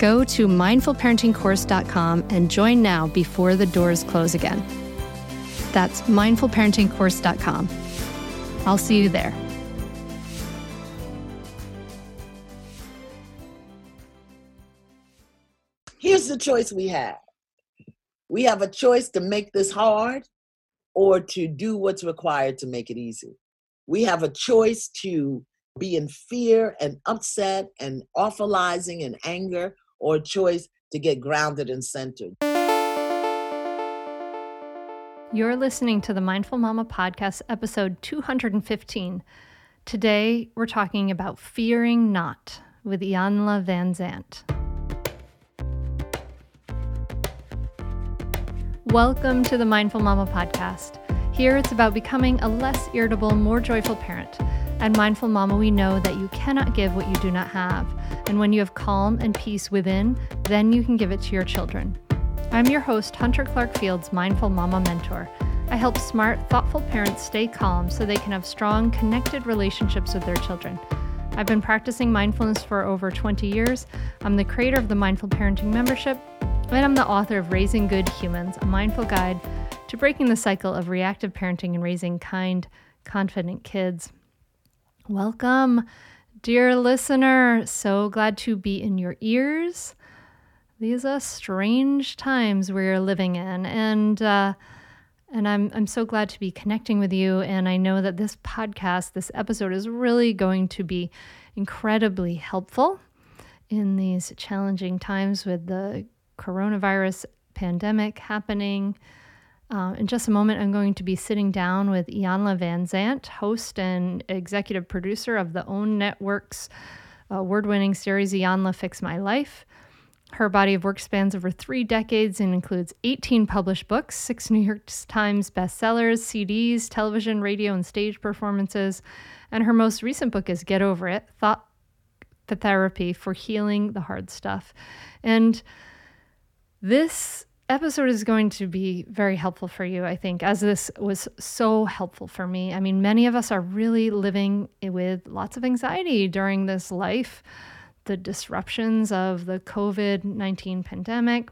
Go to mindfulparentingcourse.com and join now before the doors close again. That's mindfulparentingcourse.com. I'll see you there. Here's the choice we have we have a choice to make this hard or to do what's required to make it easy. We have a choice to be in fear and upset and awfulizing and anger or choice to get grounded and centered. You're listening to the Mindful Mama podcast, episode 215. Today, we're talking about fearing not with Iyanla Vanzant. Welcome to the Mindful Mama podcast. Here, it's about becoming a less irritable, more joyful parent. At Mindful Mama, we know that you cannot give what you do not have. And when you have calm and peace within, then you can give it to your children. I'm your host, Hunter Clark Fields, Mindful Mama Mentor. I help smart, thoughtful parents stay calm so they can have strong, connected relationships with their children. I've been practicing mindfulness for over 20 years. I'm the creator of the Mindful Parenting Membership, and I'm the author of Raising Good Humans, a mindful guide to breaking the cycle of reactive parenting and raising kind, confident kids. Welcome, dear listener. So glad to be in your ears. These are strange times we're living in, and uh, and I'm I'm so glad to be connecting with you. And I know that this podcast, this episode, is really going to be incredibly helpful in these challenging times with the coronavirus pandemic happening. Uh, in just a moment, I'm going to be sitting down with Iyanla Vanzant, host and executive producer of the OWN Network's award winning series Iyanla Fix My Life. Her body of work spans over three decades and includes 18 published books, six New York Times bestsellers, CDs, television, radio, and stage performances. And her most recent book is Get Over It Thought Therapy for Healing the Hard Stuff. And this episode is going to be very helpful for you, I think, as this was so helpful for me. I mean, many of us are really living with lots of anxiety during this life, the disruptions of the COVID 19 pandemic.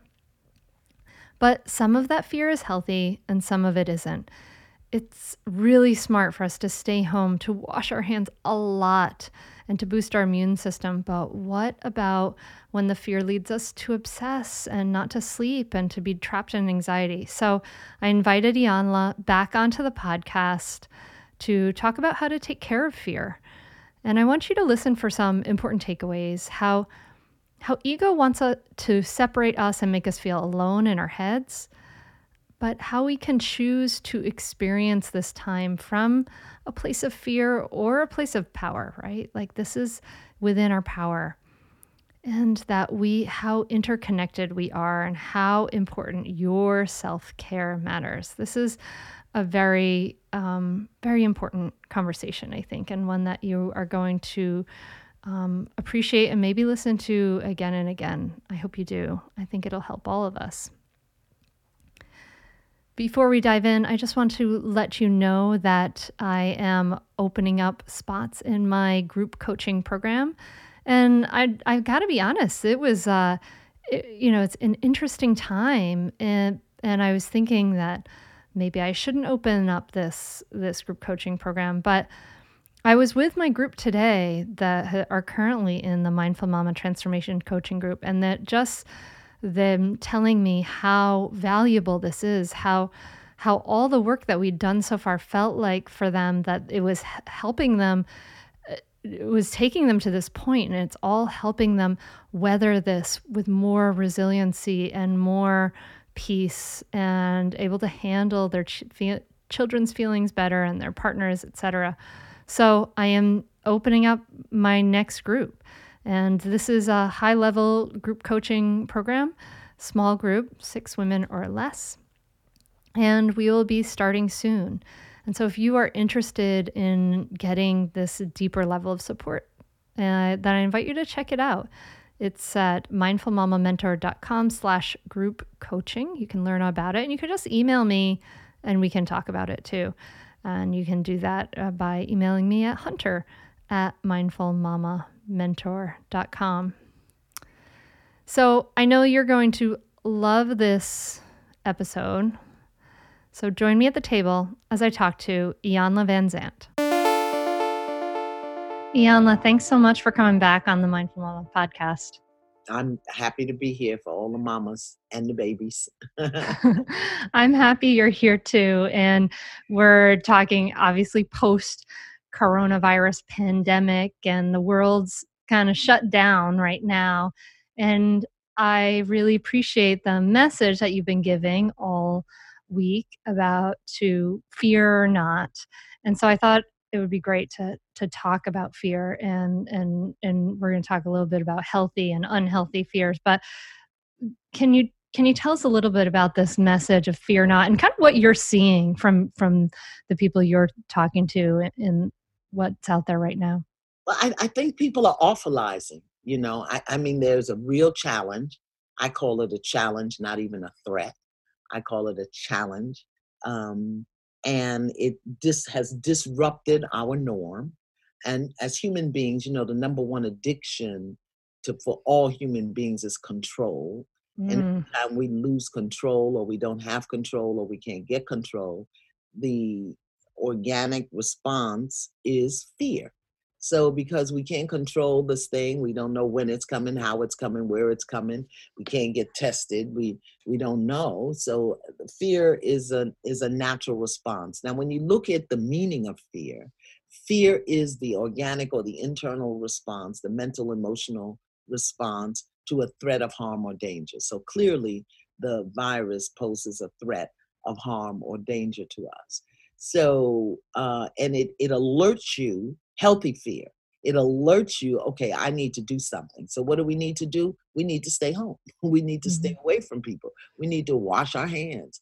But some of that fear is healthy and some of it isn't. It's really smart for us to stay home, to wash our hands a lot, and to boost our immune system. But what about when the fear leads us to obsess and not to sleep and to be trapped in anxiety? So I invited Iyanla back onto the podcast to talk about how to take care of fear. And I want you to listen for some important takeaways how how ego wants to separate us and make us feel alone in our heads but how we can choose to experience this time from a place of fear or a place of power, right? Like this is within our power. and that we how interconnected we are and how important your self-care matters this is a very um, very important conversation i think and one that you are going to um, appreciate and maybe listen to again and again i hope you do i think it'll help all of us before we dive in, I just want to let you know that I am opening up spots in my group coaching program. And I I've got to be honest, it was uh it, you know, it's an interesting time and and I was thinking that maybe I shouldn't open up this this group coaching program, but I was with my group today that are currently in the Mindful Mama Transformation Coaching Group and that just them telling me how valuable this is, how how all the work that we'd done so far felt like for them that it was helping them uh, it was taking them to this point and it's all helping them weather this with more resiliency and more peace and able to handle their ch- fe- children's feelings better and their partners etc so i am opening up my next group and this is a high level group coaching program small group six women or less and we will be starting soon and so, if you are interested in getting this deeper level of support, uh, then I invite you to check it out. It's at mindfulmamamentor.com slash group coaching. You can learn about it and you can just email me and we can talk about it too. And you can do that uh, by emailing me at hunter at mindfulmamamentor.com. So I know you're going to love this episode. So join me at the table as I talk to Iyanla Vanzant. Iyanla, thanks so much for coming back on the Mindful Mama podcast. I'm happy to be here for all the mamas and the babies. I'm happy you're here too. And we're talking obviously post coronavirus pandemic, and the world's kind of shut down right now. And I really appreciate the message that you've been giving all week about to fear not. And so I thought it would be great to to talk about fear and and and we're going to talk a little bit about healthy and unhealthy fears. But can you can you tell us a little bit about this message of fear not and kind of what you're seeing from from the people you're talking to in what's out there right now? Well, I, I think people are awfulizing. You know, I, I mean, there's a real challenge. I call it a challenge, not even a threat. I call it a challenge. Um, and it just has disrupted our norm. And as human beings, you know, the number one addiction to for all human beings is control. Mm. And time we lose control or we don't have control or we can't get control, the organic response is fear. So because we can't control this thing, we don't know when it's coming, how it's coming, where it's coming. We can't get tested. We we don't know. So fear is a is a natural response. Now when you look at the meaning of fear, fear is the organic or the internal response, the mental emotional response to a threat of harm or danger. So clearly the virus poses a threat of harm or danger to us. So, uh, and it, it alerts you healthy fear. It alerts you, okay, I need to do something. So, what do we need to do? We need to stay home. We need to mm-hmm. stay away from people. We need to wash our hands.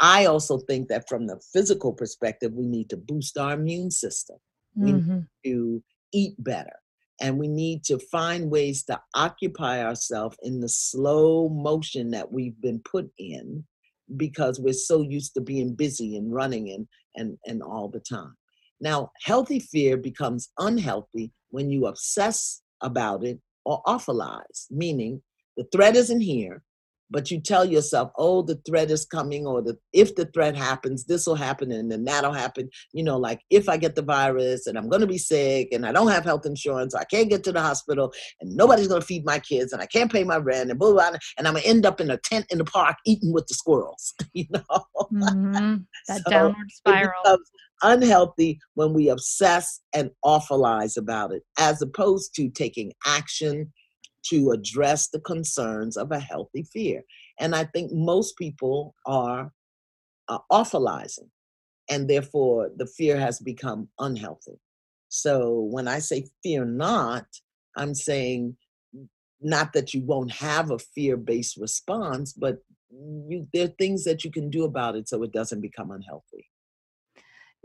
I also think that from the physical perspective, we need to boost our immune system. We mm-hmm. need to eat better. And we need to find ways to occupy ourselves in the slow motion that we've been put in because we're so used to being busy and running and, and, and all the time. Now, healthy fear becomes unhealthy when you obsess about it or awfulize, meaning the threat isn't here, but you tell yourself, oh, the threat is coming, or the if the threat happens, this will happen, and then that'll happen. You know, like if I get the virus and I'm gonna be sick and I don't have health insurance, I can't get to the hospital, and nobody's gonna feed my kids, and I can't pay my rent, and blah blah, blah and I'm gonna end up in a tent in the park eating with the squirrels. You know, mm-hmm. that so downward spiral unhealthy when we obsess and awfulize about it, as opposed to taking action to address the concerns of a healthy fear. And I think most people are uh, awfulizing, and therefore the fear has become unhealthy. So when I say fear not, I'm saying not that you won't have a fear-based response, but you there are things that you can do about it so it doesn't become unhealthy.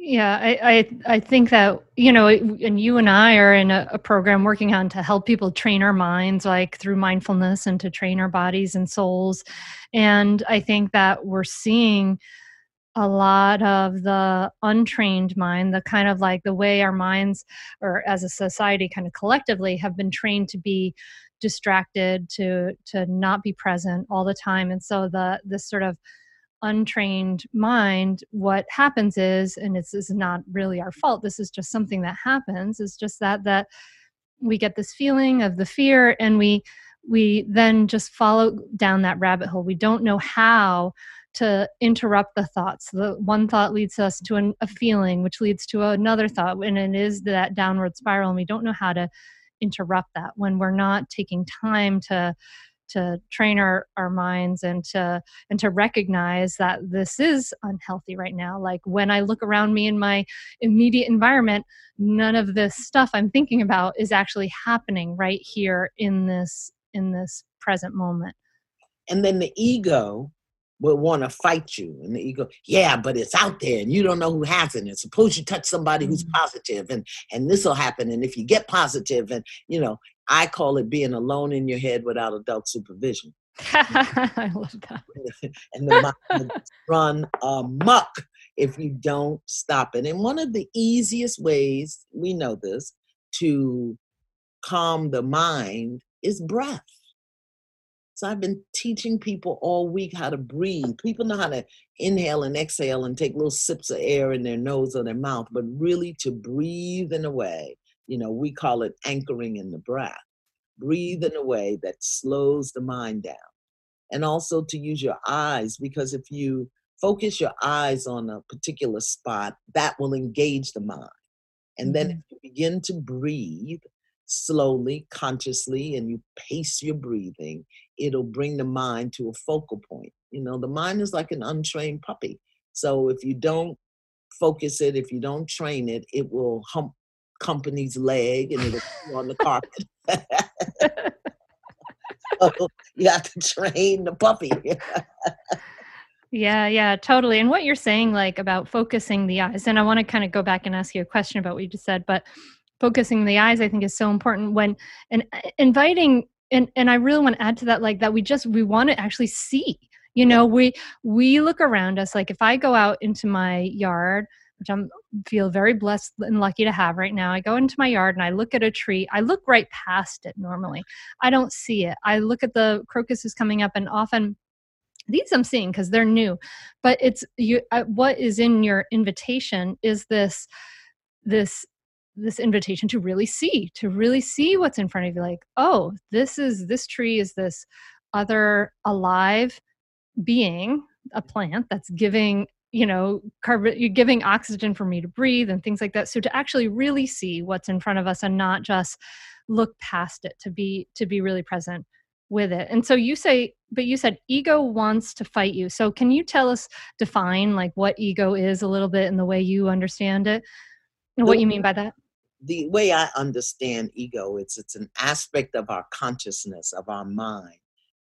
Yeah, I, I, I think that you know, and you and I are in a, a, program working on to help people train our minds, like through mindfulness, and to train our bodies and souls. And I think that we're seeing a lot of the untrained mind, the kind of like the way our minds, or as a society, kind of collectively, have been trained to be distracted, to to not be present all the time, and so the this sort of untrained mind, what happens is, and this is not really our fault, this is just something that happens, is just that that we get this feeling of the fear and we we then just follow down that rabbit hole. We don't know how to interrupt the thoughts. The one thought leads us to an, a feeling, which leads to another thought, and it is that downward spiral. And we don't know how to interrupt that when we're not taking time to to train our, our minds and to and to recognize that this is unhealthy right now like when i look around me in my immediate environment none of this stuff i'm thinking about is actually happening right here in this in this present moment and then the ego will want to fight you and the ego yeah but it's out there and you don't know who has it and suppose you touch somebody who's mm-hmm. positive and and this will happen and if you get positive and you know I call it being alone in your head without adult supervision. I love that. and the mind run amok if you don't stop it. And one of the easiest ways, we know this, to calm the mind is breath. So I've been teaching people all week how to breathe. People know how to inhale and exhale and take little sips of air in their nose or their mouth, but really to breathe in a way you know, we call it anchoring in the breath. Breathe in a way that slows the mind down. And also to use your eyes, because if you focus your eyes on a particular spot, that will engage the mind. And then mm-hmm. if you begin to breathe slowly, consciously, and you pace your breathing, it'll bring the mind to a focal point. You know, the mind is like an untrained puppy. So if you don't focus it, if you don't train it, it will hump company's leg and it'll be on the carpet. so you have to train the puppy. yeah, yeah, totally. And what you're saying, like about focusing the eyes, and I want to kind of go back and ask you a question about what you just said, but focusing the eyes, I think, is so important when and uh, inviting. And, and I really want to add to that, like that we just we want to actually see. You know, we we look around us. Like if I go out into my yard, which I'm feel very blessed and lucky to have right now. I go into my yard and I look at a tree. I look right past it normally. I don't see it. I look at the crocuses coming up and often these I'm seeing because they're new. But it's you uh, what is in your invitation is this this this invitation to really see to really see what's in front of you like oh this is this tree is this other alive being a plant that's giving you know carbon you're giving oxygen for me to breathe and things like that. So to actually really see what's in front of us and not just look past it to be to be really present with it. And so you say but you said ego wants to fight you. So can you tell us define like what ego is a little bit in the way you understand it? And what you mean by that? the way i understand ego it's it's an aspect of our consciousness of our mind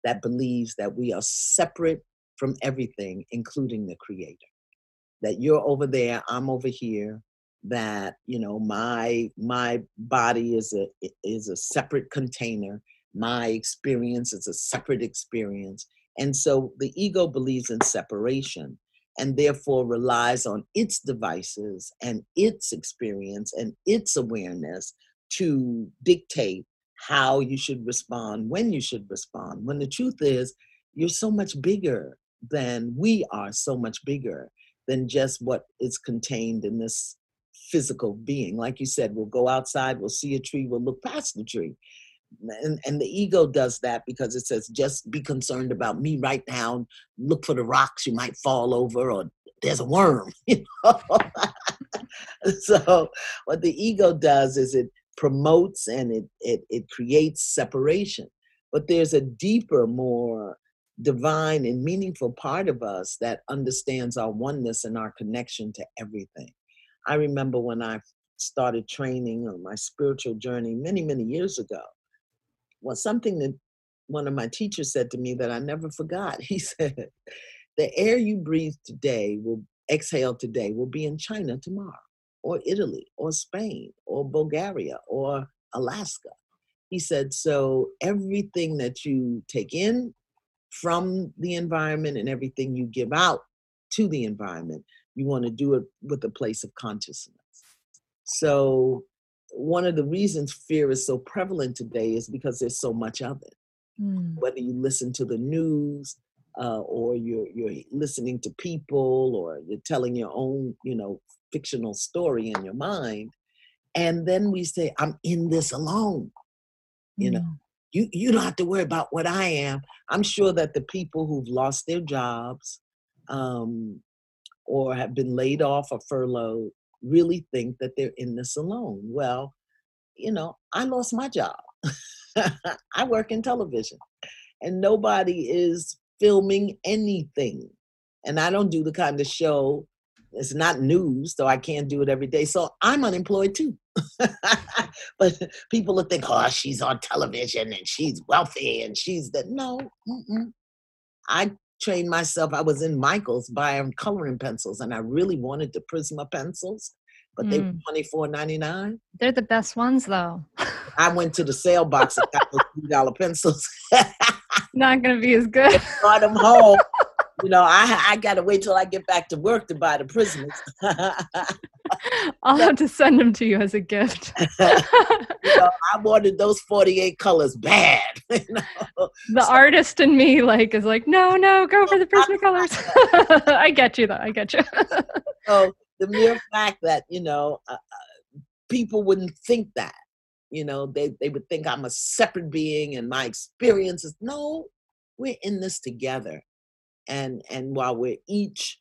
that believes that we are separate from everything including the creator that you're over there i'm over here that you know my my body is a is a separate container my experience is a separate experience and so the ego believes in separation and therefore relies on its devices and its experience and its awareness to dictate how you should respond when you should respond when the truth is you're so much bigger than we are so much bigger than just what is contained in this physical being. Like you said, we'll go outside, we'll see a tree, we'll look past the tree. And, and the ego does that because it says, just be concerned about me right now. Look for the rocks you might fall over, or there's a worm. So, what the ego does is it promotes and it, it, it creates separation. But there's a deeper, more divine and meaningful part of us that understands our oneness and our connection to everything. I remember when I started training on my spiritual journey many, many years ago, well, something that one of my teachers said to me that I never forgot. He said, The air you breathe today will exhale today will be in China tomorrow, or Italy, or Spain, or Bulgaria, or Alaska. He said, So everything that you take in from the environment and everything you give out to the environment, you want to do it with a place of consciousness. So, one of the reasons fear is so prevalent today is because there's so much of it. Mm. Whether you listen to the news, uh, or you're you're listening to people, or you're telling your own, you know, fictional story in your mind, and then we say, "I'm in this alone." You know, mm. You you don't have to worry about what I am. I'm sure that the people who've lost their jobs, um, or have been laid off or furloughed, really think that they're in this alone. Well, you know, I lost my job. I work in television and nobody is filming anything. And I don't do the kind of show, it's not news, so I can't do it every day. So I'm unemployed too. but people will think, oh, she's on television and she's wealthy and she's that. No, mm-mm. I trained myself. I was in Michael's buying coloring pencils and I really wanted the Prisma pencils but mm. they were twenty four ninety nine. They're the best ones though. I went to the sale box and got those three dollar pencils. Not gonna be as good. brought them home. You know, I I gotta wait till I get back to work to buy the prisoners. I'll have to send them to you as a gift. you know, I wanted those 48 colors bad. You know? The so, artist in me like is like, no, no, go for the Prisma colors. I get you though. I get you. so the mere fact that you know uh, uh, people wouldn't think that you know they, they would think i'm a separate being and my experiences no we're in this together and and while we're each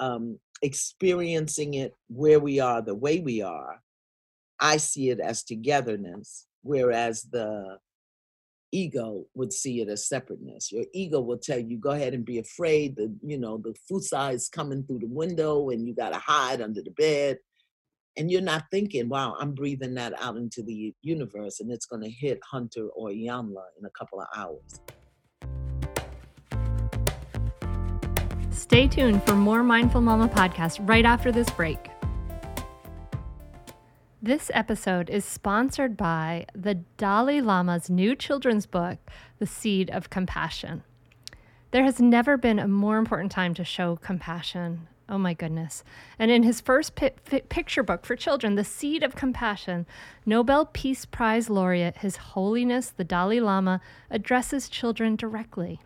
um, experiencing it where we are the way we are i see it as togetherness whereas the ego would see it as separateness. Your ego will tell you, go ahead and be afraid that, you know, the fusa is coming through the window and you got to hide under the bed. And you're not thinking, wow, I'm breathing that out into the universe and it's to hit Hunter or Iyanla in a couple of hours. Stay tuned for more Mindful Mama podcast right after this break. This episode is sponsored by the Dalai Lama's new children's book, The Seed of Compassion. There has never been a more important time to show compassion. Oh my goodness. And in his first pi- picture book for children, The Seed of Compassion, Nobel Peace Prize laureate His Holiness the Dalai Lama addresses children directly.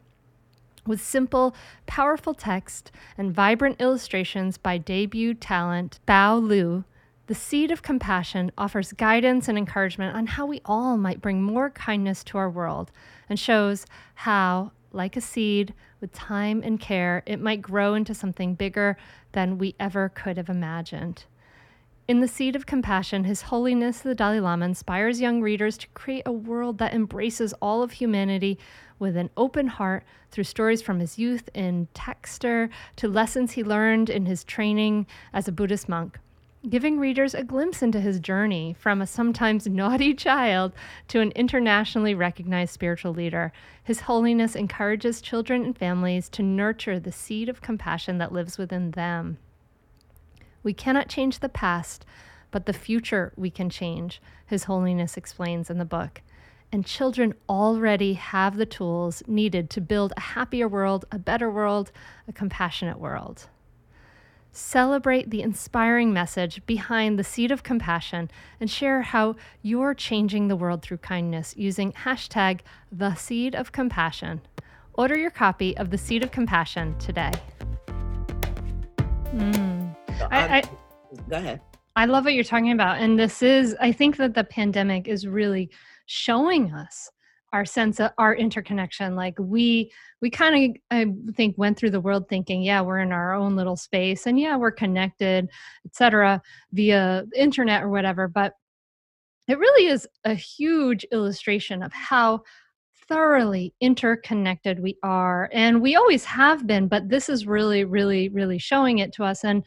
With simple, powerful text and vibrant illustrations by debut talent Bao Luu, the Seed of Compassion offers guidance and encouragement on how we all might bring more kindness to our world and shows how, like a seed, with time and care, it might grow into something bigger than we ever could have imagined. In The Seed of Compassion, His Holiness the Dalai Lama inspires young readers to create a world that embraces all of humanity with an open heart through stories from his youth in Taktser to lessons he learned in his training as a Buddhist monk giving readers a glimpse into his journey from a sometimes naughty child to an internationally recognized spiritual leader. His Holiness encourages children and families to nurture the seed of compassion that lives within them. We cannot change the past, but the future we can change, His Holiness explains in the book. And children already have the tools needed to build a happier world, a better world, a compassionate world. Celebrate the inspiring message behind the seed of compassion and share how you're changing the world through kindness using hashtag the seed of compassion. Order your copy of The Seed of Compassion today. Mm. I, I, go ahead. I love what you're talking about. And this is, I think that the pandemic is really showing us our sense of our interconnection like we we kind of i think went through the world thinking yeah we're in our own little space and yeah we're connected etc via internet or whatever but it really is a huge illustration of how thoroughly interconnected we are and we always have been but this is really really really showing it to us and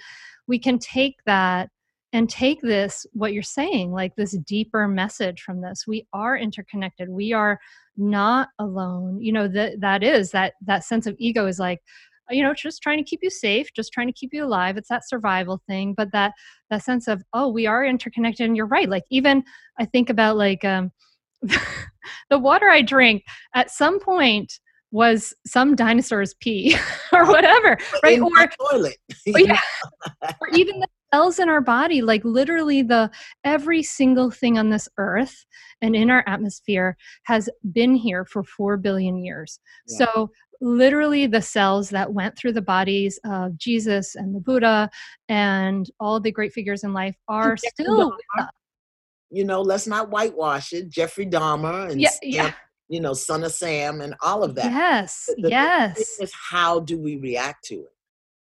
we can take that and take this what you're saying like this deeper message from this. We are interconnected. We are not alone. You know that that is that that sense of ego is like you know just trying to keep you safe just trying to keep you alive. It's that survival thing but that that sense of oh we are interconnected. And you're right like even i think about like um the water i drink at some point was some dinosaur's pee or uh-huh. whatever right? In or toilet. or, yeah, or even the cells in our body like literally the every single thing on this earth and in our atmosphere has been here for 4 billion years. Yeah. so literally the cells that went through the bodies of jesus and the buddha and all the great figures in life are still you know, let's not whitewash it. Jeffrey Dahmer and yeah yeah you know, Son of Sam and all of that. yes The- yes is how do we react to it?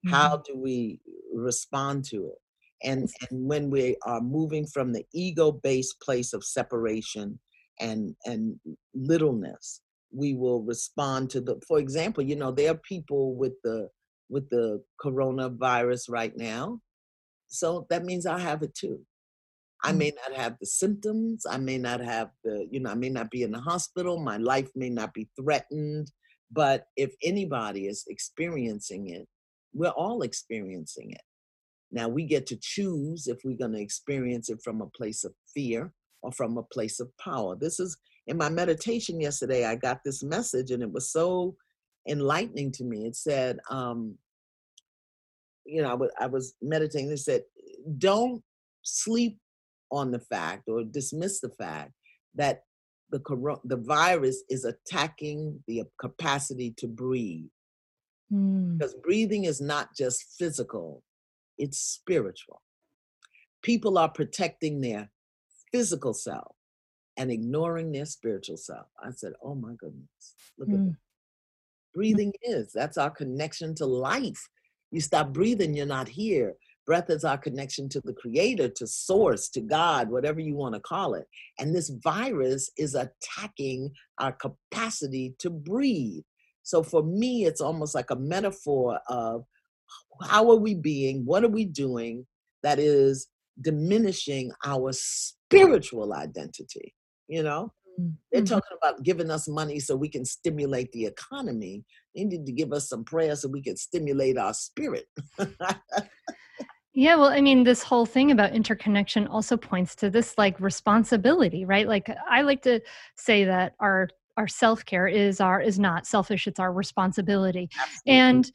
How Mhm. do we respond to it? And, and when we are moving from the ego-based place of separation and and littleness, we will respond to the. For example, you know, there are people with the with the coronavirus right now, so that means I have it too. I Mm. may not have the symptoms. I may not have the, you know, I may not be in the hospital. My life may not be threatened. But if anybody is experiencing it, we're all experiencing it. Now we get to choose if we're going to experience it from a place of fear or from a place of power. This is in my meditation yesterday, I got this message and it was so enlightening to me. It said, um, you know, I wa- I was meditating. It said, don't sleep on the fact or dismiss the fact that the coro- the virus is attacking the capacity to breathe. Mm. because breathing is not just physical it's spiritual. People are protecting their physical self and ignoring their spiritual self. I said oh my goodness look at Mm. that. Breathing is that's our connection to life. You stop breathing you're not here breath is our connection to the creator to source to god whatever you want to call it and this virus is attacking our capacity to breathe so for me it's almost like a metaphor of how are we being what are we doing that is diminishing our spiritual identity you know they're Mhm. talking about giving us money so we can stimulate the economy. They need to give us some prayer so we can stimulate our spirit. Yeah, well, I mean, this whole thing about interconnection also points to this like responsibility, right? Like I like to say that our our self-care is our is not selfish, it's our responsibility. Absolutely. And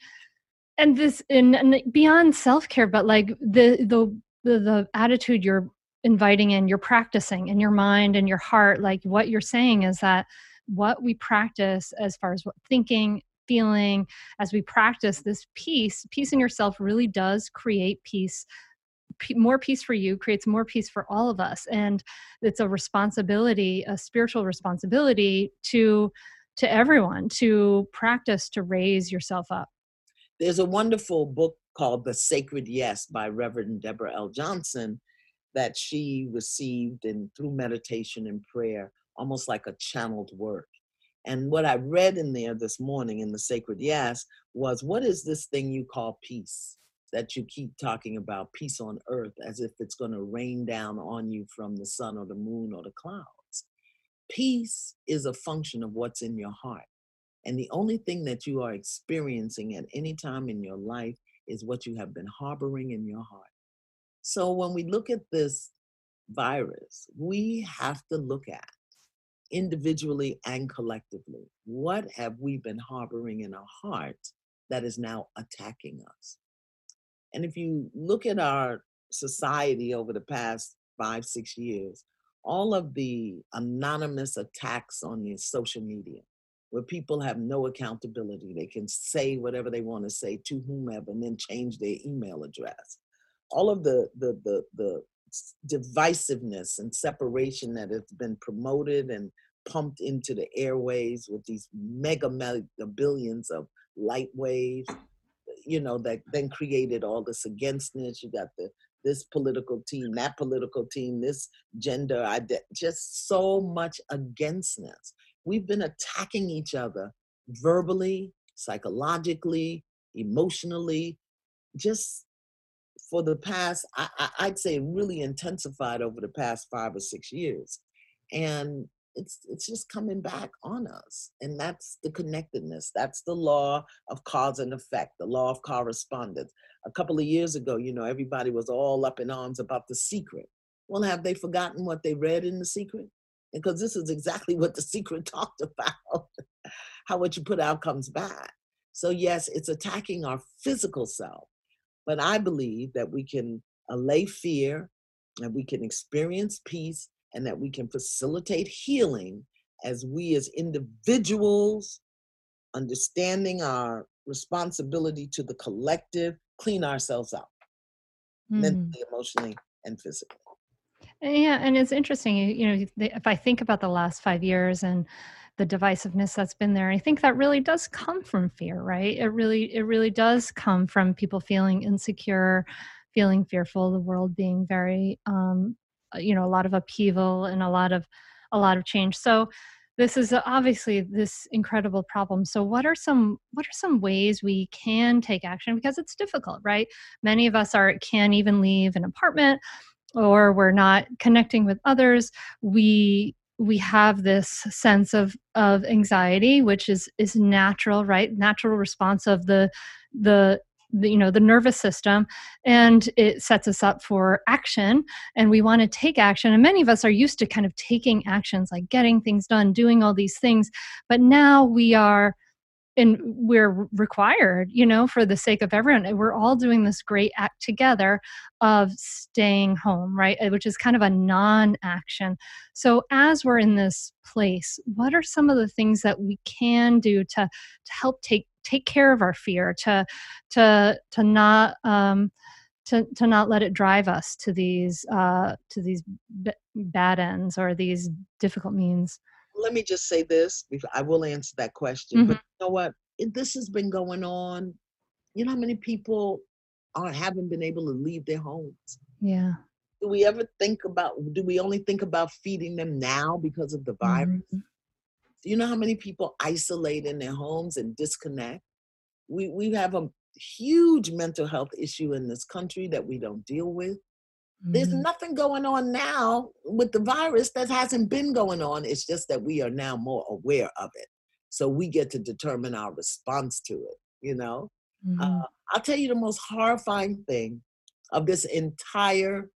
and this and, and beyond self-care, but like the the the, the attitude you're inviting in, you're practicing in your mind and your heart, like what you're saying is that what we practice as far as what thinking, feeling, as we practice this peace, peace in yourself really does create peace. More peace for you creates more peace for all of us, and it's a responsibility, a spiritual responsibility to to everyone to practice to raise yourself up. There's a wonderful book called The Sacred Yes by Reverend Deborah L. Johnson that she received and through meditation and prayer, almost like a channeled work. And what I read in there this morning in the Sacred Yes was what is this thing you call peace that you keep talking about, peace on earth, as if it's going to rain down on you from the sun or the moon or the clouds? Peace is a function of what's in your heart. And the only thing that you are experiencing at any time in your life is what you have been harboring in your heart. So when we look at this virus, we have to look at individually and collectively what have we been harboring in our heart that is now attacking us. And if you look at our society over the past five, six years, all of the anonymous attacks on the social media, where people have no accountability. They can say whatever they want to say to whomever and then change their email address. All of the the the the divisiveness and separation that has been promoted and pumped into the airways with these mega mega billions of light waves, you know, that then created all this againstness. You got the this political team, that political team, this gender, just so much againstness we've been attacking each other verbally, psychologically, emotionally, just for the past, I, would say, really intensified over the past five or six years, and it's it's just coming back on us, and that's the connectedness. That's the law of cause and effect, the law of correspondence. A couple of years ago, you know, everybody was all up in arms about the secret. Well, have they forgotten what they read in the secret? Because this is exactly what the secret talked about. How what you put out comes back. So yes, it's attacking our physical self but I believe that we can allay fear and we can experience peace and that we can facilitate healing as we as individuals understanding our responsibility to the collective clean ourselves up mm. mentally emotionally and physically yeah and it's interesting you know if i think about the last five years and the divisiveness that's been there. I think that really does come from fear, right? It really it really does come from people feeling insecure, feeling fearful, the world being very um, uh, you know, a lot of upheaval and a lot of a lot of change. So this is obviously this incredible problem so what are some what are some ways we can take action because it's difficult right many of us are can't even leave an apartment or we're not connecting with others we we have this sense of of anxiety which is is natural right? Natural response of the the the, you know the nervous system and it sets us up for action and we want to take action and many of us are used to kind of taking actions like getting things done doing all these things but now we are and we're required you know for the sake of everyone we're all doing this great act together of staying home right? Which is kind of a non-action. So as we're in this place what are some of the things that we can do to to help take take care of our fear to to to not um to, to not let it drive us to these uh, to these b- bad ends or these difficult means let me just say this. I will answer that question. Mm-hmm. But you know what? This has been going on. You know how many people are haven't been able to leave their homes? Yeah. Do we ever think about? Do we only think about feeding them now because of the virus? Mm-hmm. Do you know how many people isolate in their homes and disconnect? We we have a huge mental health issue in this country that we don't deal with. There's mm-hmm. nothing going on now with the virus that hasn't been going on. It's just that we are now more aware of it. So we get to determine our response to it, you know? Mm-hmm. Uh, I'll tell you the most horrifying thing of this entire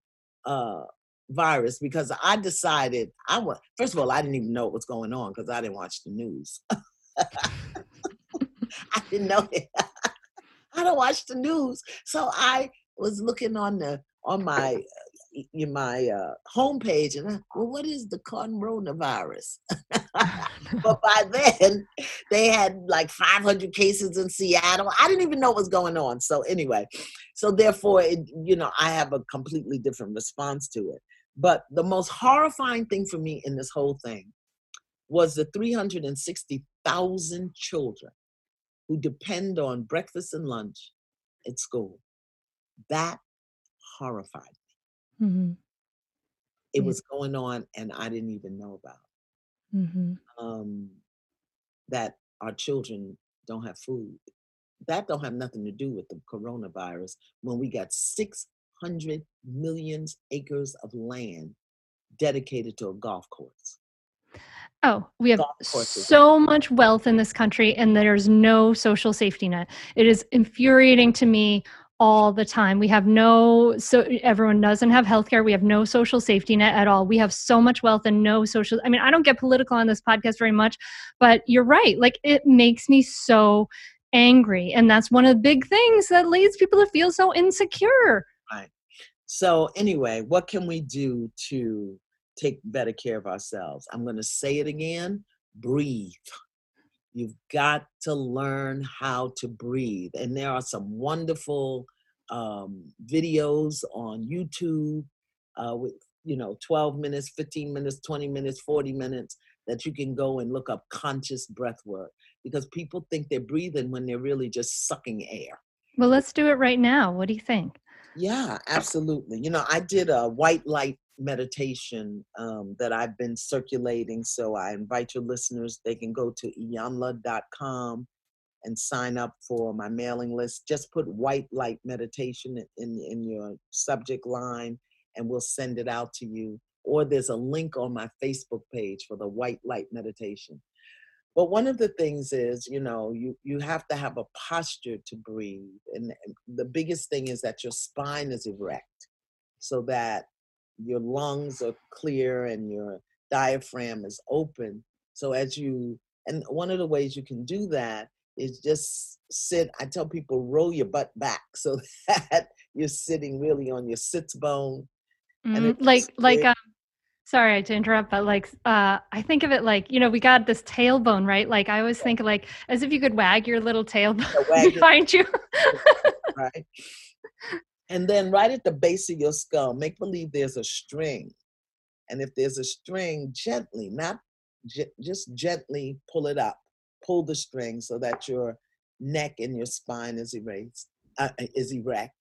uh, virus because I decided I want, first of all, I didn't even know what was going on because I didn't watch the news. I didn't know it. I don't watch the news. So I was looking on the on my in my uh, homepage, and I, well, what is the coronavirus? but by then, they had like 500 cases in Seattle. I didn't even know what was going on. So anyway, so therefore, it, you know, I have a completely different response to it. But the most horrifying thing for me in this whole thing was the 360,000 children who depend on breakfast and lunch at school. That horrified me. Mm-hmm. It yeah. was going on and I didn't even know about. Mm-hmm. Um, that our children don't have food. That don't have nothing to do with the coronavirus when we got 600 million acres of land dedicated to a golf course. Oh, we have so much wealth in this country and there's no social safety net. It is infuriating to me all the time. We have no so everyone doesn't have healthcare. We have no social safety net at all. We have so much wealth and no social I mean, I don't get political on this podcast very much, but you're right. Like it makes me so angry and that's one of the big things that leads people to feel so insecure. Right. So anyway, what can we do to take better care of ourselves? I'm going to say it again, breathe. You've got to learn how to breathe. And there are some wonderful um, videos on YouTube uh, with, you know, 12 minutes, 15 minutes, 20 minutes, 40 minutes that you can go and look up conscious breath work because people think they're breathing when they're really just sucking air. Well, let's do it right now. What do you think? Yeah, absolutely. You know, I did a white light meditation um, that I've been circulating. So I invite your listeners, they can go to iyanla.com and sign up for my mailing list. Just put white light meditation in, in your subject line and we'll send it out to you. Or there's a link on my Facebook page for the white light meditation. But one of the things is, you know, you, you have to have a posture to breathe. And the biggest thing is that your spine is erect so that your lungs are clear and your diaphragm is open. So as you, and one of the ways you can do that is just sit. I tell people roll your butt back so that you're sitting really on your sits bone. Mm, like like um sorry to interrupt but like uh i think of it like you know we got this tailbone right? Like i always think like as if you could wag your little tailbone yeah, behind you. Right. And then right at the base of your skull make believe there's a string. And if there's a string gently not just gently pull it up. Pull the string so that your neck and your spine is erased uh, is erect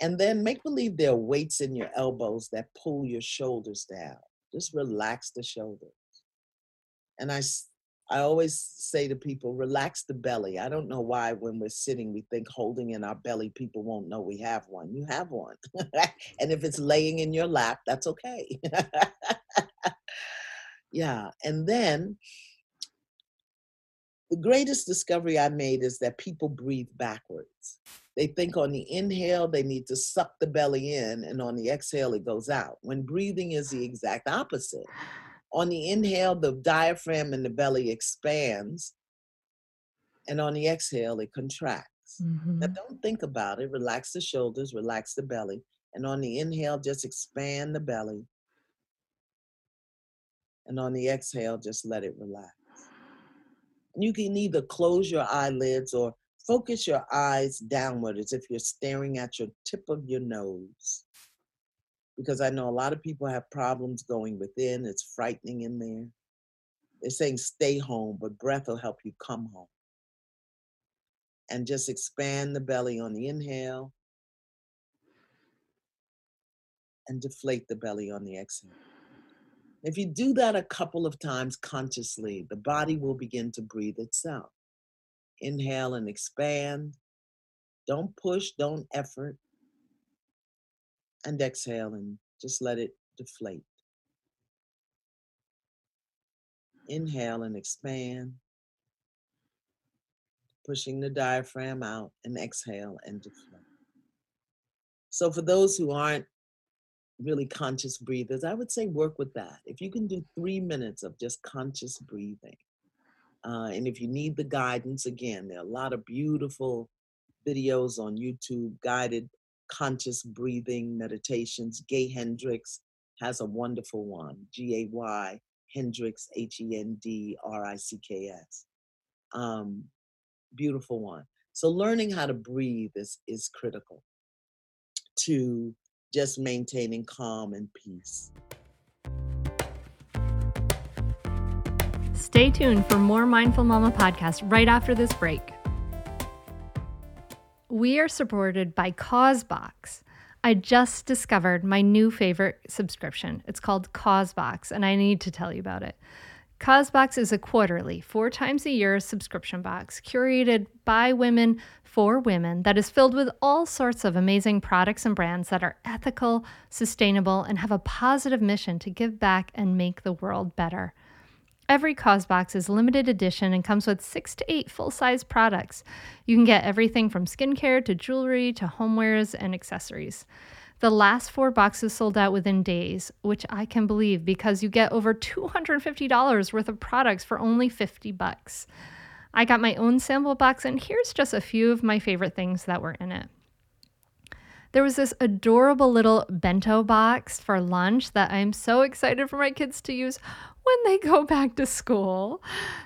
and then make believe there are weights in your elbows that pull your shoulders down. Just relax the shoulders. And I, I always say to people, relax the belly. I don't know why when we're sitting, we think holding in our belly, people won't know we have one. You have one. and if it's laying in your lap, that's okay. yeah. And then the greatest discovery I made is that people breathe backwards. They think on the inhale, they need to suck the belly in, and on the exhale, it goes out. When breathing is the exact opposite. On the inhale, the diaphragm and the belly expands, and on the exhale, it contracts. Mm-hmm. Now, don't think about it. Relax the shoulders, relax the belly, and on the inhale, just expand the belly. And on the exhale, just let it relax. You can either close your eyelids or focus your eyes downward as if you're staring at your tip of your nose. Because I know a lot of people have problems going within, it's frightening in there. They're saying stay home, but breath will help you come home. And just expand the belly on the inhale and deflate the belly on the exhale. If you do that a couple of times consciously, the body will begin to breathe itself. Inhale and expand. Don't push, don't effort. And exhale and just let it deflate. Inhale and expand. Pushing the diaphragm out and exhale and deflate. So, for those who aren't really conscious breathers, I would say work with that. If you can do three minutes of just conscious breathing, uh, and if you need the guidance, again, there are a lot of beautiful videos on YouTube, guided conscious breathing meditations. Gay Hendricks has a wonderful one, G A Y Hendricks, H E N D R I C K S. Um, beautiful one. So learning how to breathe is, is critical to just maintaining calm and peace. Stay tuned for more Mindful Mama podcast right after this break. We are supported by Causebox. I just discovered my new favorite subscription. It's called Causebox, and I need to tell you about it. Causebox is a quarterly, four times a year subscription box curated by women for women that is filled with all sorts of amazing products and brands that are ethical, sustainable, and have a positive mission to give back and make the world better. Every Causebox is limited edition and comes with six to eight full size products. You can get everything from skincare to jewelry to homewares and accessories. The last four boxes sold out within days, which I can believe because you get over $250 worth of products for only 50 bucks. I got my own sample box, and here's just a few of my favorite things that were in it. There was this adorable little bento box for lunch that I'm so excited for my kids to use when they go back to school.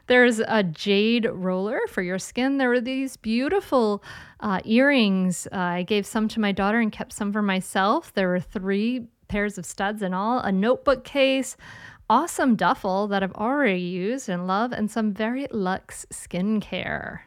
There's a jade roller for your skin. There were these beautiful uh, earrings. Uh, I gave some to my daughter and kept some for myself. There were three pairs of studs in all, a notebook case, awesome duffel that I've already used and love, and some very luxe skincare.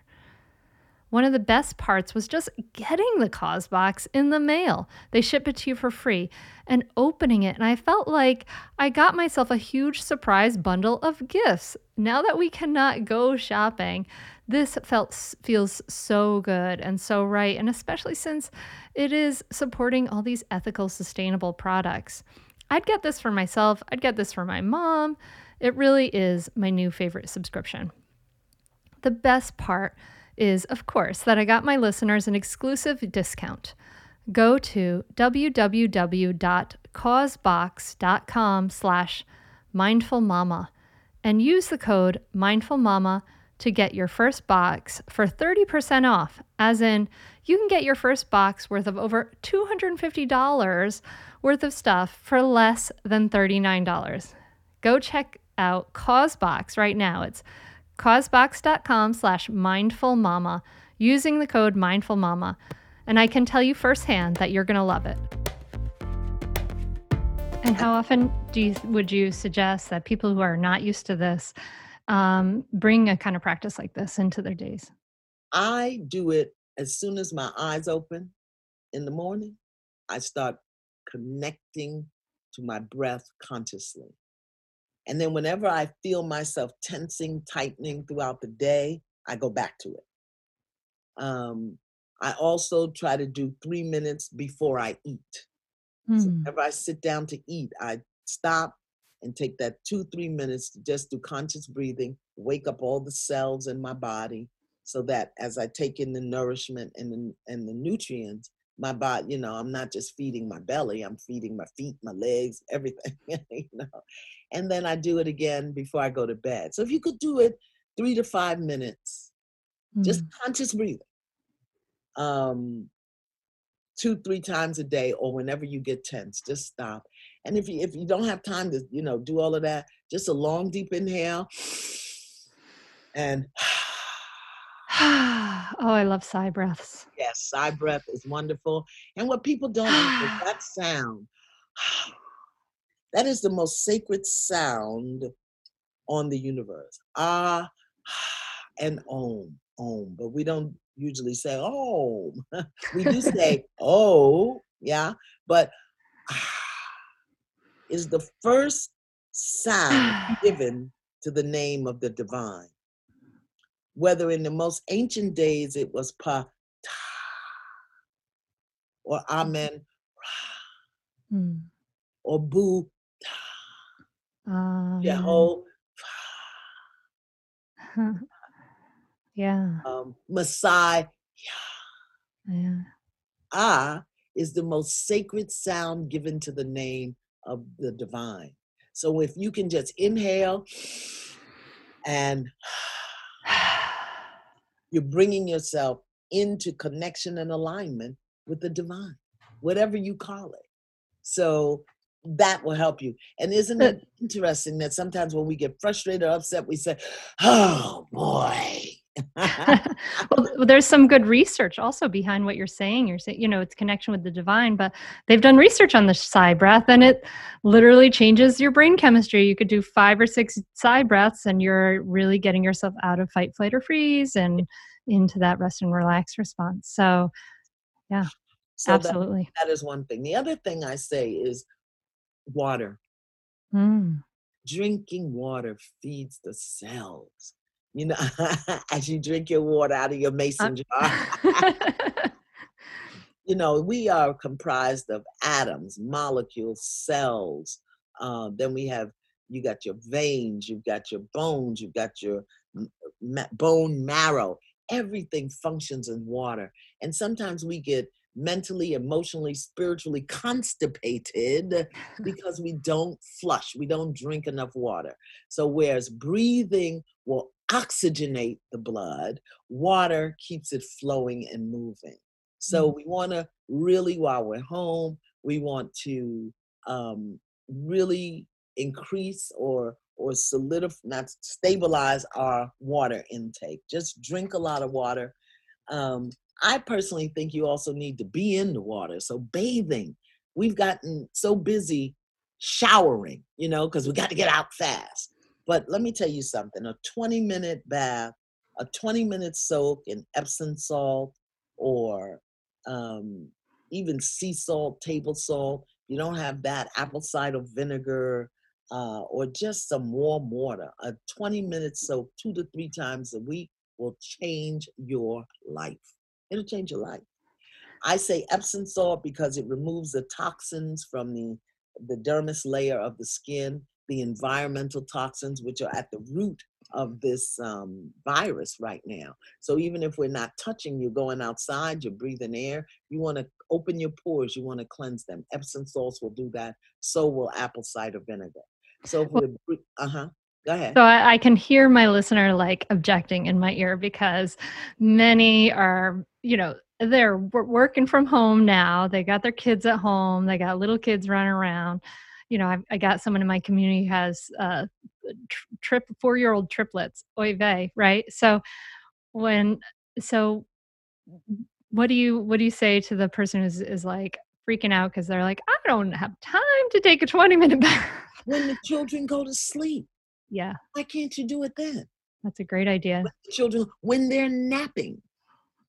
One of the best parts was just getting the Causebox in the mail. They ship it to you for free and opening it. And I felt like I got myself a huge surprise bundle of gifts. Now that we cannot go shopping, This felt feels so good and so right, and especially since it is supporting all these ethical, sustainable products. I'd get this for myself. I'd get this for my mom. It really is my new favorite subscription. The best part is, of course, that I got my listeners an exclusive discount. Go to www.causebox.com slash mindfulmama and use the code mindfulmama to get your first box for 30% off, as in, you can get your first box worth of over $250 worth of stuff for less than $39. Go check out Causebox right now. It's causebox.com slash mindfulmama using the code mindfulmama. And I can tell you firsthand that you're going to love it. And how often do you would you suggest that people who are not used to this um, bring a kind of practice like this into their days? I do it as soon as my eyes open in the morning. I start connecting to my breath consciously. And then whenever I feel myself tensing, tightening throughout the day, I go back to it. Um, I also try to do three minutes before I eat. Mm. So hmm. whenever I sit down to eat, I stop and take that two, three minutes to just do conscious breathing, wake up all the cells in my body so that as I take in the nourishment and the, and the nutrients, my body, you know, I'm not just feeding my belly, I'm feeding my feet, my legs, everything, you know. And then I do it again before I go to bed. So if you could do it three to five minutes, mm. just conscious breathing, um, two, three times a day, or whenever you get tense, just stop. And if you if you don't have time to, you know, do all of that, just a long deep inhale and oh, I love sigh breaths. Yes, sigh breath is wonderful. And what people don't know is that sound. That is the most sacred sound on the universe. Ah and om, om. But we don't usually say om. we do say oh, yeah. But ah is the first sound given to the name of the divine whether in the most ancient days it was pa or amen mm. or bu um, Jehovah. yeah. Um, Messiah. Yeah. Ah is the most sacred sound given to the name of the divine. So if you can just inhale and you're bringing yourself into connection and alignment with the divine, whatever you call it. So that will help you. And isn't it interesting that sometimes when we get frustrated or upset, we say, oh boy. well, there's some good research also behind what you're saying. You're saying, you know, it's connection with the divine, but they've done research on the sigh breath and it literally changes your brain chemistry. You could do five or six sigh breaths and you're really getting yourself out of fight, flight, or freeze and into that rest and relax response. So, yeah, so absolutely. that, that is one thing. The other thing I say is water. Mm. Drinking water feeds the cells. You know, as you drink your water out of your uh mason jar. you know, we are comprised of atoms, molecules, cells. Uh, then we have you got your veins, you've got your bones, you've got your ma- bone marrow. Everything functions in water. And sometimes we get mentally, emotionally, spiritually constipated because we don't flush, we don't drink enough water. So, whereas breathing will oxygenate the blood, water keeps it flowing and moving. So, mm. we want to really, while we're home, we want to um, really increase or or solidify, not stabilize our water intake. Just drink a lot of water. Um, I personally think you also need to be in the water. So bathing, we've gotten so busy showering, you know, because we got to get out fast. But let me tell you something a 20 minute bath, a 20 minute soak in Epsom salt or um, even sea salt, table salt. You don't have that, apple cider vinegar, uh, or just some warm water. A 20 minute soak two to three times a week will change your life. It'll change your life. I say Epsom salt because it removes the toxins from the, the dermis layer of the skin, the environmental toxins, which are at the root of this um, virus right now. So even if we're not touching, you're going outside, you're breathing air, you want to open your pores, you want to cleanse them. Epsom salts will do that. So will apple cider vinegar. So if we're, uh huh. Go ahead. So I, I, can hear my listener like objecting in my ear because many are, you know, they're working from home now. They got their kids at home. They got little kids running around. You know, I, I got someone in my community has uh, trip four year old triplets. Oy vey, right? So when so what do you what do you say to the person who's is like freaking out because they're like, I don't have time to take a 20 minute bath. When the children go to sleep. Yeah. Why can't you do it then? That's a great idea. When children, when they're napping,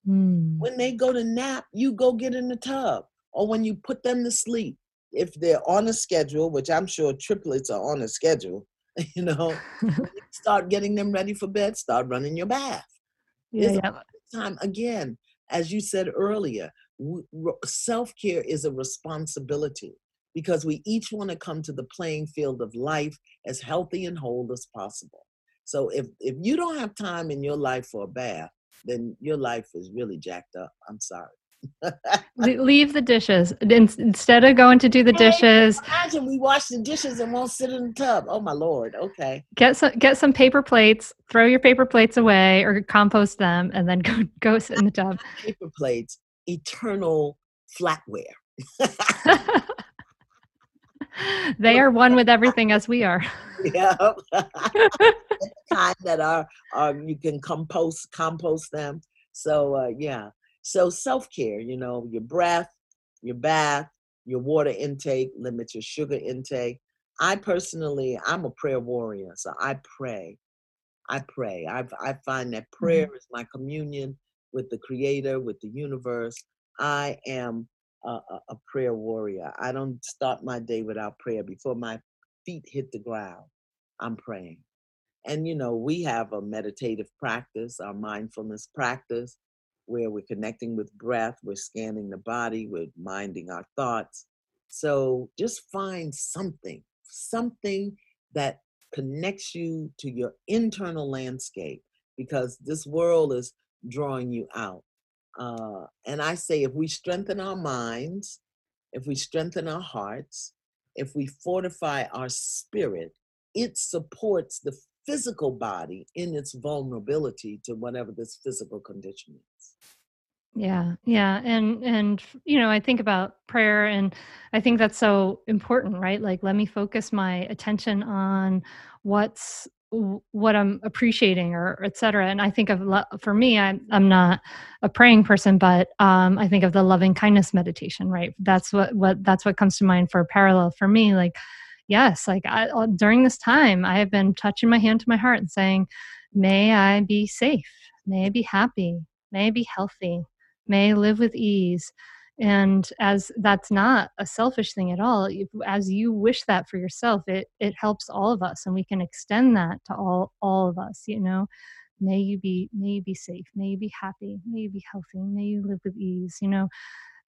mm. when they go to nap, you go get in the tub. Or when you put them to sleep, if they're on a schedule, which I'm sure triplets are on a schedule, you know, start getting them ready for bed, start running your bath. Yeah, yeah. Time again, as you said earlier, self care is a responsibility because we each want to come to the playing field of life as healthy and whole as possible. So if if you don't have time in your life for a bath, then your life is really jacked up. I'm sorry. Leave the dishes instead of going to do the dishes. Imagine we wash the dishes and won't sit in the tub. Oh my lord! Okay. Get some get some paper plates. Throw your paper plates away or compost them, and then go go sit in the tub. Paper plates, eternal flatware. they are one with everything as we are. Yeah. kind that are, are you can compost compost them. So uh, yeah. So self care, you know, your breath, your bath, your water intake, limit your sugar intake. I personally, I'm a prayer warrior, so I pray. I pray. I I find that prayer mm-hmm. is my communion with the Creator, with the universe. I am a, a, prayer warrior. I don't start my day without prayer. Before my feet hit the ground, I'm praying. And, you know, we have a meditative practice, our mindfulness practice, where we're connecting with breath, we're scanning the body, we're minding our thoughts. So just find something, something that connects you to your internal landscape because this world is drawing you out. Uh, and I say, if we strengthen our minds, if we strengthen our hearts, if we fortify our spirit, it supports the physical body in its vulnerability to whatever this physical condition is. Yeah, yeah, and and you know, I think about prayer, and I think that's so important, right? Like, let me focus my attention on what's what I'm appreciating or et cetera. And I think of, for me, I'm, I'm not a praying person, but um, I think of the loving kindness meditation, right? That's what, what, that's what comes to mind for parallel for me. Like, yes, like I, uh, during this time, I have been touching my hand to my heart and saying, may I be safe. May I be happy. May I be healthy. May live with ease and as that's not a selfish thing at all as you wish that for yourself it it helps all of us and we can extend that to all all of us you know? May you be may you be safe may you be happy may you be healthy may you live with ease you know?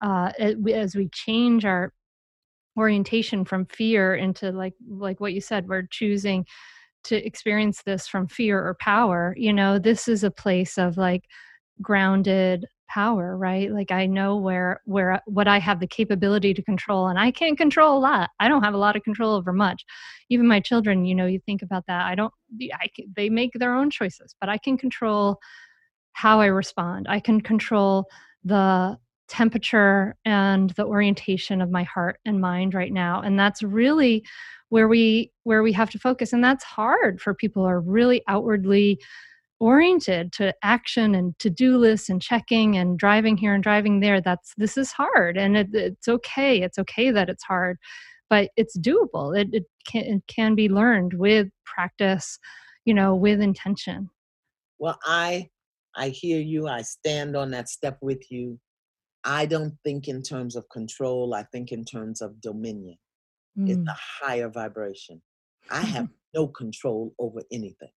Uh, as we change our orientation from fear into like like what you said we're choosing to experience this from fear or power you know? This is a place of like grounded power right? Like i know where where what i have the capability to control and i can't control a lot. I don't have a lot of control over much. Even my children you know you think about that. I don't I, they make their own choices but i can control how i respond. I can control the temperature and the orientation of my heart and mind right now and that's really where we where we have to focus and that's hard for people who are really outwardly oriented to action and to-do lists and checking and driving here and driving there that's this is hard and it, it's okay it's okay that it's hard but it's doable it, it can it can be learned with practice you know with intention. Well i i hear you i stand on that step with you. I don't think in terms of control i think in terms of dominion mm. it's a higher vibration. I have no control over anything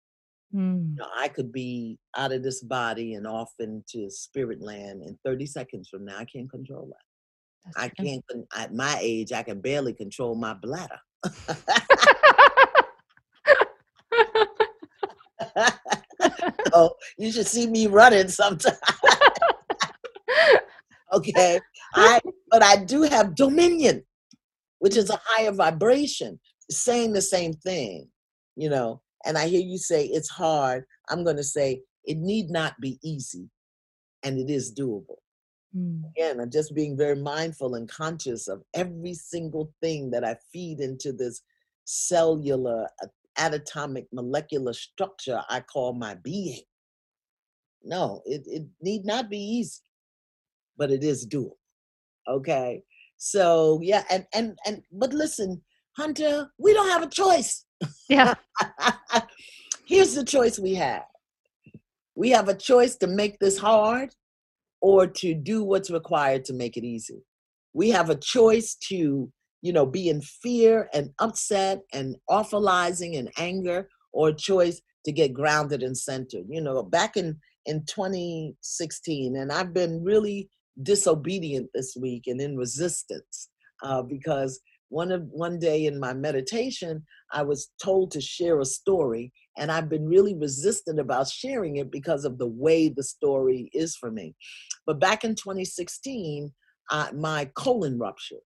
Mm, You know, I could be out of this body and off into spirit land in 30 seconds from now. I can't control that. that's I can't, at my age, I can barely control my bladder. oh, you should see me running sometimes. okay. I but I do have dominion, which is a higher vibration, saying the same thing, you know. And I hear you say it's hard. I'm gonna say it need not be easy, and it is doable. Mm, Again, I'm just being very mindful and conscious of every single thing that I feed into this cellular, uh, atomic, molecular structure I call my being. No, it, it need not be easy, but it is doable. Okay. So yeah, and and and but listen, Hunter, we don't have a choice. Yeah. Here's the choice we have. We have a choice to make this hard or to do what's required to make it easy. We have a choice to, you know, be in fear and upset and awfulizing and anger, or a choice to get grounded and centered. You know, back in in 2016, and I've been really disobedient this week and in resistance uh, because one of one day in my meditation, I was told to share a story, and I've been really resistant about sharing it because of the way the story is for me. But back in 2016, uh, my colon ruptured.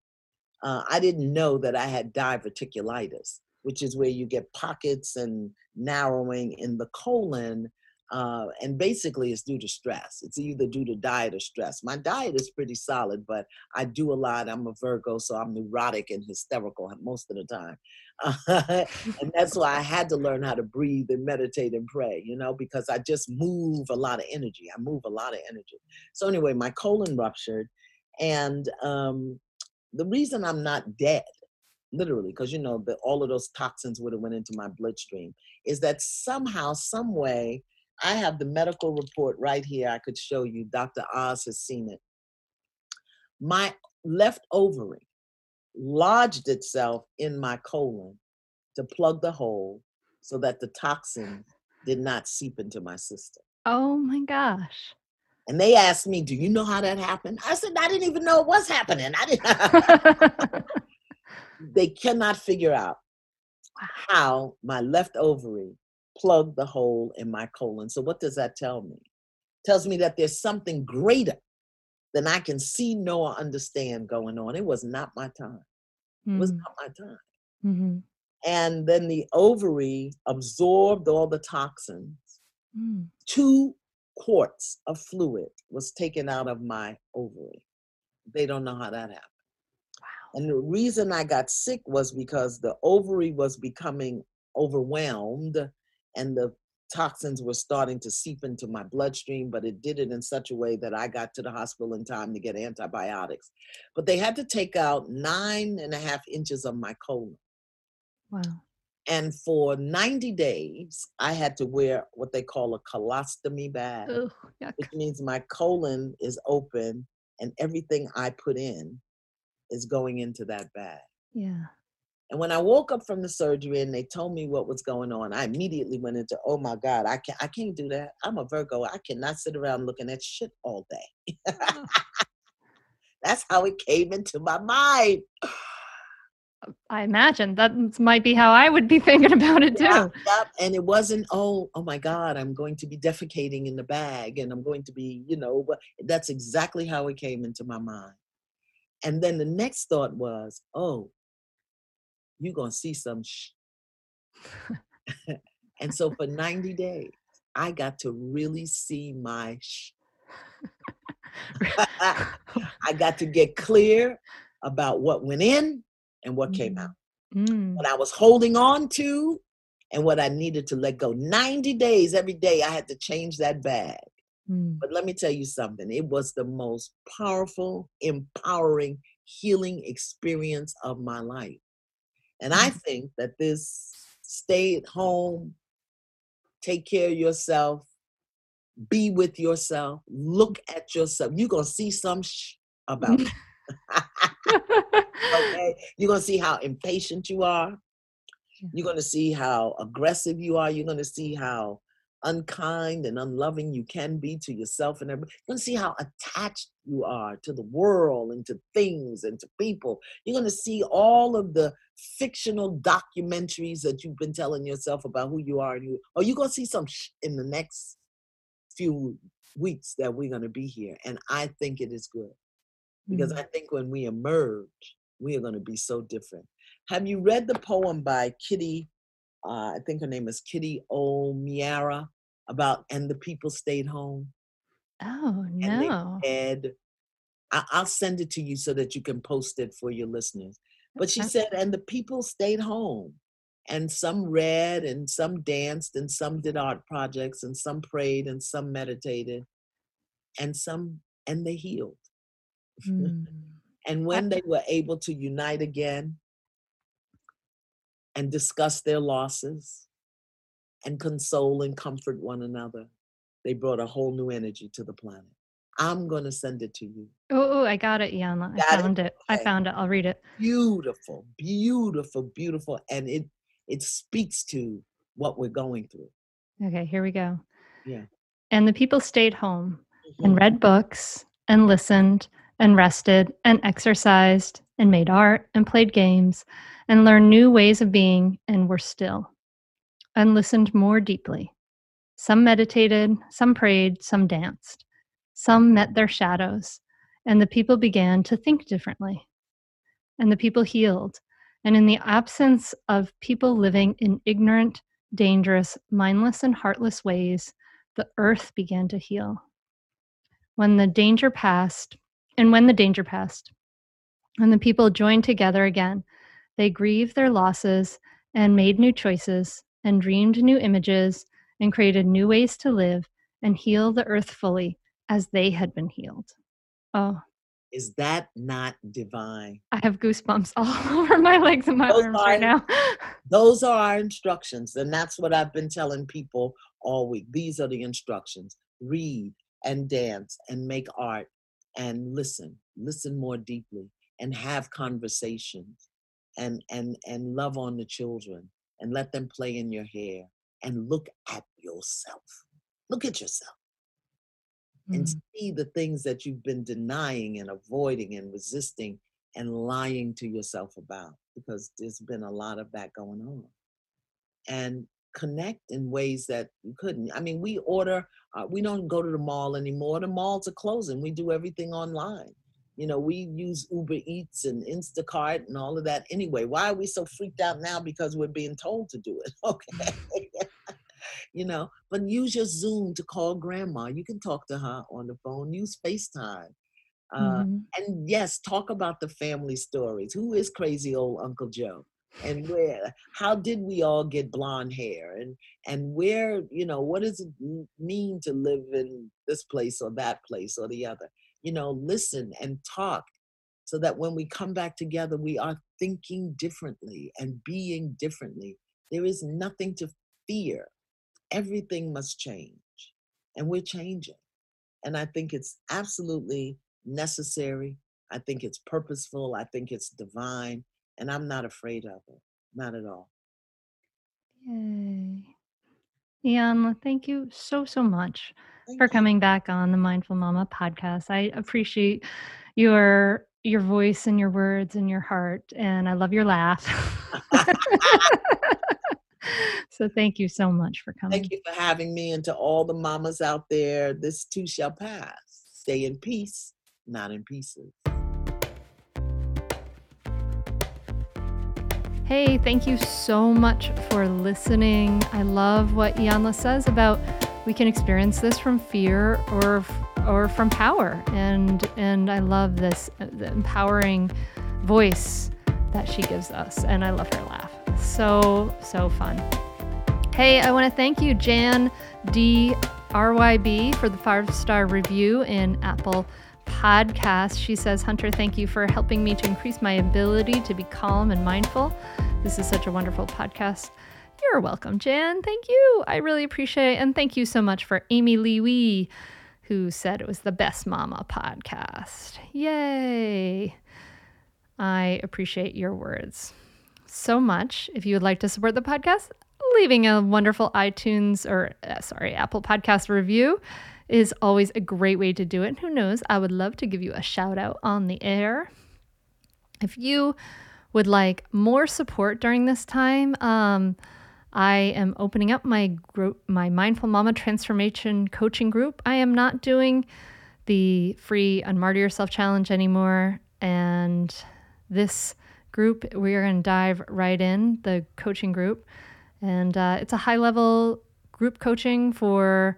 Uh, I didn't know that I had diverticulitis, which is where you get pockets and narrowing in the colon. Uh, and basically, it's due to stress. It's either due to diet or stress. My diet is pretty solid, but I do a lot. I'm a Virgo, so I'm neurotic and hysterical most of the time. and that's why I had to learn how to breathe and meditate and pray, you know, because I just move a lot of energy. I move a lot of energy. So, anyway, my colon ruptured. And um, the reason I'm not dead, literally, because, you know, the, all of those toxins would have went into my bloodstream, is that somehow, some way, I have the medical report right here. I could show you. Dr. Oz has seen it. My left ovary lodged itself in my colon to plug the hole so that the toxin did not seep into my system. Oh my gosh. And they asked me, "Do you know how that happened?" I said, "I didn't even know it was happening. I didn't." they cannot figure out how my left ovary plugged the hole in my colon. So what does that tell me? tells me that there's something greater than I can see, know, or understand going on. It was not my time. It was Mm, not my time. mhm, And then the ovary absorbed all the toxins. mm. Two quarts of fluid was taken out of my ovary. They don't know how that happened. Wow. And the reason I got sick was because the ovary was becoming overwhelmed and the toxins were starting to seep into my bloodstream, but it did it in such a way that I got to the hospital in time to get antibiotics. But they had to take out nine and a half inches of my colon. Wow. And for 90 days, I had to wear what they call a colostomy bag, yuck. which means my colon is open and everything I put in is going into that bag. Yeah. And when I woke up from the surgery and they told me what was going on, I immediately went into, oh my God, I can't, I can't do that. I'm a Virgo. I cannot sit around looking at shit all day. That's how it came into my mind. I imagine that might be how I would be thinking about it too. Yeah, yep. And it wasn't, oh, oh my God, I'm going to be defecating in the bag and I'm going to be, you know, but that's exactly how it came into my mind. And then the next thought was, oh, you're going to see some sh. and so for 90 days, I got to really see my sh. I got to get clear about what went in and what came out Mm, what I was holding on to and what I needed to let go. 90 days every day, I had to change that bag. mm, But let me tell you something it was the most powerful, empowering, healing experience of my life. And I mm-hmm. think that this stay at home, take care of yourself, be with yourself, look at yourself. You're going to see some sh- about it. okay? You're going to see how impatient you are. You're going to see how aggressive you are. You're going to see how unkind and unloving you can be to yourself and everybody. You're going to see how attached you are to the world and to things and to people. You're going to see all of the fictional documentaries that you've been telling yourself about who you are and you, or you're going to see some in the next few weeks that we're going to be here. And I think it is good because mm-hmm. I think when we emerge, we are going to be so different. Have you read the poem by Kitty? Uh, I think her name is Kitty O'Meara about and the people stayed home. Oh no! And I, I'll send it to you so that you can post it for your listeners. But she said, and the people stayed home, and some read, and some danced, and some did art projects, and some prayed, and some meditated, and some and they healed. Mm. and when they were able to unite again and discuss their losses and console and comfort one another, they brought a whole new energy to the planet. I'm going to send it to you. Oh, I got it, Iyanla. I found it. I found it. I'll read it. Beautiful, beautiful, beautiful. And it it speaks to what we're going through. Okay, here we go. Yeah. And the people stayed home mm-hmm. and read books and listened and rested and exercised and made art and played games and learned new ways of being and were still and listened more deeply. Some meditated, some prayed, some danced. Some met their shadows, and the people began to think differently. And the people healed. And in the absence of people living in ignorant, dangerous, mindless, and heartless ways, the earth began to heal. When the danger passed, and when the danger passed, and the people joined together again, they grieved their losses and made new choices and dreamed new images and created new ways to live and heal the earth fully as they had been healed. Oh. Is that not divine? I have goosebumps all over my legs and my those arms are, right now. those are our instructions. And that's what I've been telling people all week. These are the instructions read and dance and make art and listen, listen more deeply and have conversations and and and love on the children and let them play in your hair and look at yourself. Look at yourself mm-hmm. and see the things that you've been denying and avoiding and resisting and lying to yourself about because there's been a lot of that going on. And connect in ways that you couldn't. I mean, we order, uh, we don't go to the mall anymore. The malls are closing. We do everything online. You know, we use Uber Eats and Instacart and all of that anyway. Why are we so freaked out now? Because we're being told to do it. Okay. you know, but use your Zoom to call grandma. You can talk to her on the phone. Use FaceTime. Uh, mm-hmm. And yes, talk about the family stories. Who is crazy old Uncle Joe? And where how did we all get blonde hair? And and where you know what does it mean to live in this place or that place or the other? You know listen and talk so that when we come back together we are thinking differently and being differently. There is nothing to fear. Everything must change and we're changing. And i think it's absolutely necessary. I think it's purposeful. I think it's divine and i'm not afraid of it not at all yay Iyanla, thank you so so much thank for you. coming back on the mindful mama podcast i appreciate your your voice and your words and your heart and i love your laugh so thank you so much for coming. Thank you for having me. And to all the mamas out there, this too shall pass. Stay in peace, not in pieces. Hey, thank you so much for listening. I love what Iyanla says about we can experience this from fear or or from power, and and I love this empowering voice that she gives us, and I love her laugh. So so fun. Hey, I want to thank you, Jan D. RYB, for the five star review in Apple Podcast. She says, Hunter, thank you for helping me to increase my ability to be calm and mindful. This is such a wonderful podcast. You're welcome, Jan. Thank you. I really appreciate it. And thank you so much for Amy Lee Wee, who said it was the best mama podcast. Yay. I appreciate your words so much. If you would like to support the podcast, leaving a wonderful iTunes or, uh, sorry, Apple Podcast review is always a great way to do it. And who knows, I would love to give you a shout out on the air. If you would like more support during this time, um, I am opening up my group, my Mindful Mama Transformation Coaching Group. I am not doing the free Unmartyr Yourself Challenge anymore. And this group, we are going to dive right in, the coaching group. And uh, it's a high level group coaching for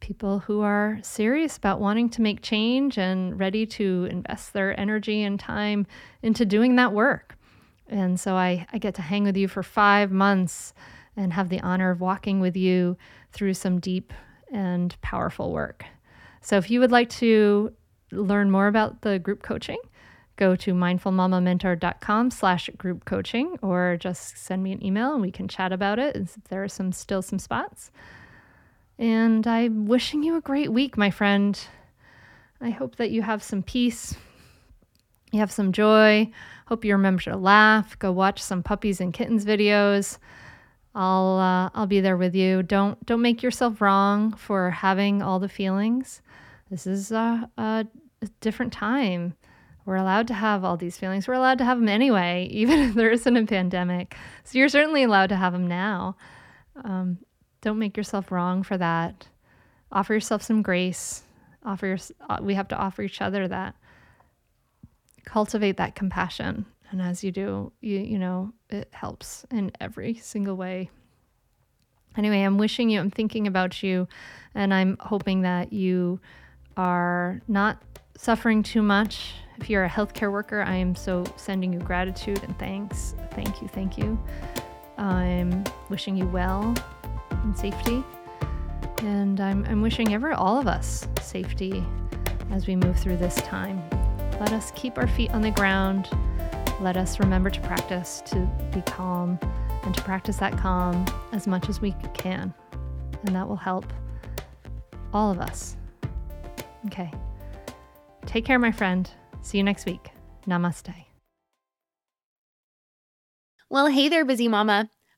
people who are serious about wanting to make change and ready to invest their energy and time into doing that work. And so I, I get to hang with you for five months and have the honor of walking with you through some deep and powerful work. So if you would like to learn more about the group coaching, go to mindfulmamamentor.com slash group coaching or just send me an email and we can chat about it there are some still some spots. And I'm wishing you a great week, my friend. I hope that you have some peace, you have some joy. Hope you remember to laugh. Go watch some puppies and kittens videos. I'll uh, I'll be there with you. Don't don't make yourself wrong for having all the feelings. This is a, a, different time. We're allowed to have all these feelings. We're allowed to have them anyway, even if there isn't a pandemic. So you're certainly allowed to have them now. Um, don't make yourself wrong for that. Offer yourself some grace. Offer your, uh, we have to offer each other that. Cultivate that compassion and as you do, you you know, it helps in every single way. Anyway, I'm wishing you, I'm thinking about you, and I'm hoping that you are not suffering too much. If you're a healthcare worker, I am so sending you gratitude and thanks. Thank you, thank you. I'm wishing you well and safety. And I'm, I'm wishing ever all of us safety as we move through this time. Let us keep our feet on the ground let us remember to practice to be calm and to practice that calm as much as we can. And that will help all of us. Okay. Take care, my friend. See you next week. Namaste. Well, hey there, busy mama.